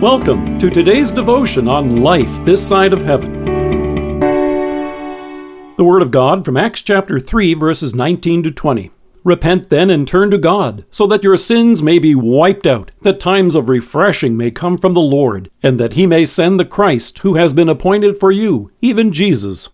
Welcome to today's devotion on life this side of heaven. The Word of God from Acts chapter 3, verses 19 to 20. Repent then and turn to God, so that your sins may be wiped out, that times of refreshing may come from the Lord, and that he may send the Christ who has been appointed for you, even Jesus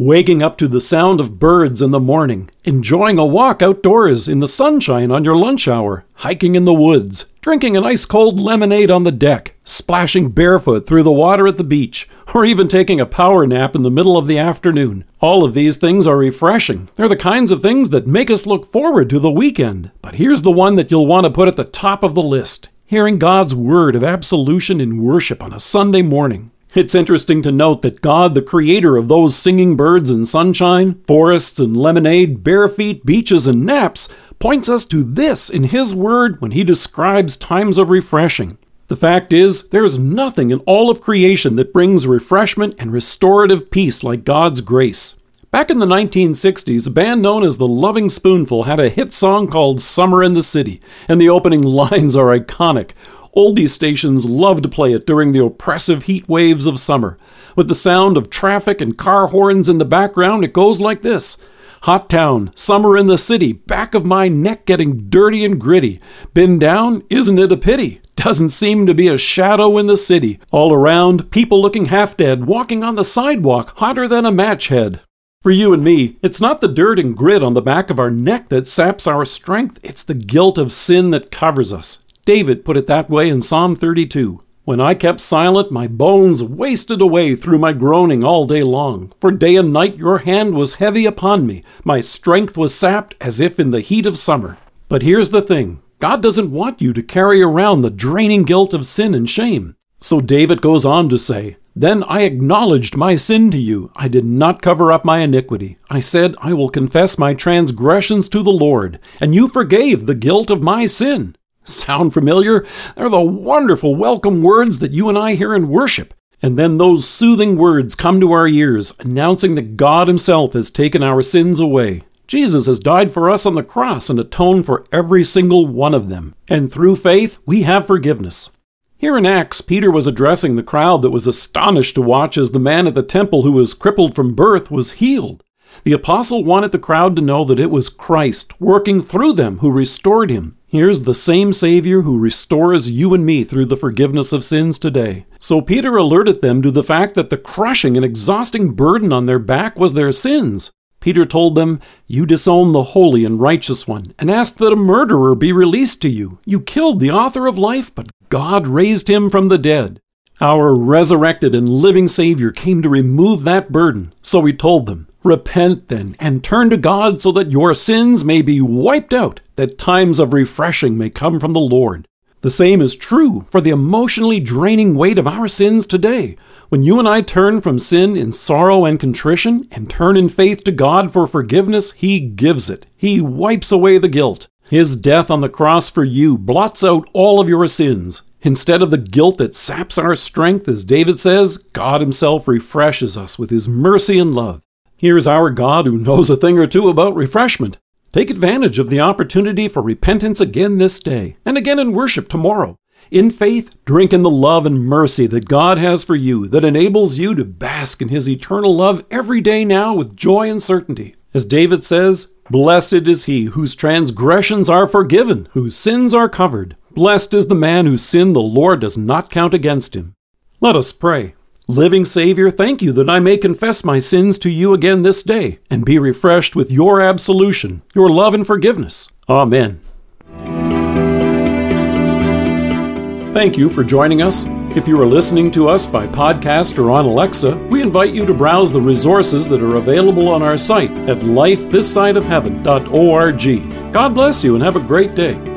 waking up to the sound of birds in the morning, enjoying a walk outdoors in the sunshine on your lunch hour, hiking in the woods, drinking an ice cold lemonade on the deck, splashing barefoot through the water at the beach, or even taking a power nap in the middle of the afternoon. All of these things are refreshing. They're the kinds of things that make us look forward to the weekend. But here's the one that you'll want to put at the top of the list hearing God's word of absolution in worship on a Sunday morning. It's interesting to note that God, the creator of those singing birds and sunshine, forests and lemonade, bare feet, beaches, and naps, points us to this in His Word when He describes times of refreshing. The fact is, there's nothing in all of creation that brings refreshment and restorative peace like God's grace. Back in the 1960s, a band known as the Lovin' Spoonful had a hit song called Summer in the City, and the opening lines are iconic. Oldie stations love to play it during the oppressive heat waves of summer. With the sound of traffic and car horns in the background, it goes like this Hot town, summer in the city, back of my neck getting dirty and gritty. Been down? Isn't it a pity? Doesn't seem to be a shadow in the city. All around, people looking half dead, walking on the sidewalk, hotter than a match head. For you and me, it's not the dirt and grit on the back of our neck that saps our strength, it's the guilt of sin that covers us. David put it that way in Psalm 32. When I kept silent, my bones wasted away through my groaning all day long. For day and night your hand was heavy upon me. My strength was sapped as if in the heat of summer. But here's the thing God doesn't want you to carry around the draining guilt of sin and shame. So David goes on to say, Then I acknowledged my sin to you. I did not cover up my iniquity. I said, I will confess my transgressions to the Lord, and you forgave the guilt of my sin. Sound familiar? They're the wonderful welcome words that you and I hear in worship. And then those soothing words come to our ears, announcing that God Himself has taken our sins away. Jesus has died for us on the cross and atoned for every single one of them. And through faith, we have forgiveness. Here in Acts, Peter was addressing the crowd that was astonished to watch as the man at the temple who was crippled from birth was healed. The apostle wanted the crowd to know that it was Christ working through them who restored him. Here's the same Savior who restores you and me through the forgiveness of sins today. So Peter alerted them to the fact that the crushing and exhausting burden on their back was their sins. Peter told them, You disown the holy and righteous one, and asked that a murderer be released to you. You killed the author of life, but God raised him from the dead. Our resurrected and living Savior came to remove that burden. So he told them, Repent then, and turn to God so that your sins may be wiped out, that times of refreshing may come from the Lord. The same is true for the emotionally draining weight of our sins today. When you and I turn from sin in sorrow and contrition and turn in faith to God for forgiveness, He gives it. He wipes away the guilt. His death on the cross for you blots out all of your sins. Instead of the guilt that saps our strength, as David says, God Himself refreshes us with His mercy and love. Here's our God who knows a thing or two about refreshment. Take advantage of the opportunity for repentance again this day, and again in worship tomorrow. In faith, drink in the love and mercy that God has for you that enables you to bask in His eternal love every day now with joy and certainty. As David says, Blessed is he whose transgressions are forgiven, whose sins are covered. Blessed is the man whose sin the Lord does not count against him. Let us pray. Living Savior, thank you that I may confess my sins to you again this day and be refreshed with your absolution, your love and forgiveness. Amen. Thank you for joining us. If you are listening to us by podcast or on Alexa, we invite you to browse the resources that are available on our site at lifethissideofheaven.org. God bless you and have a great day.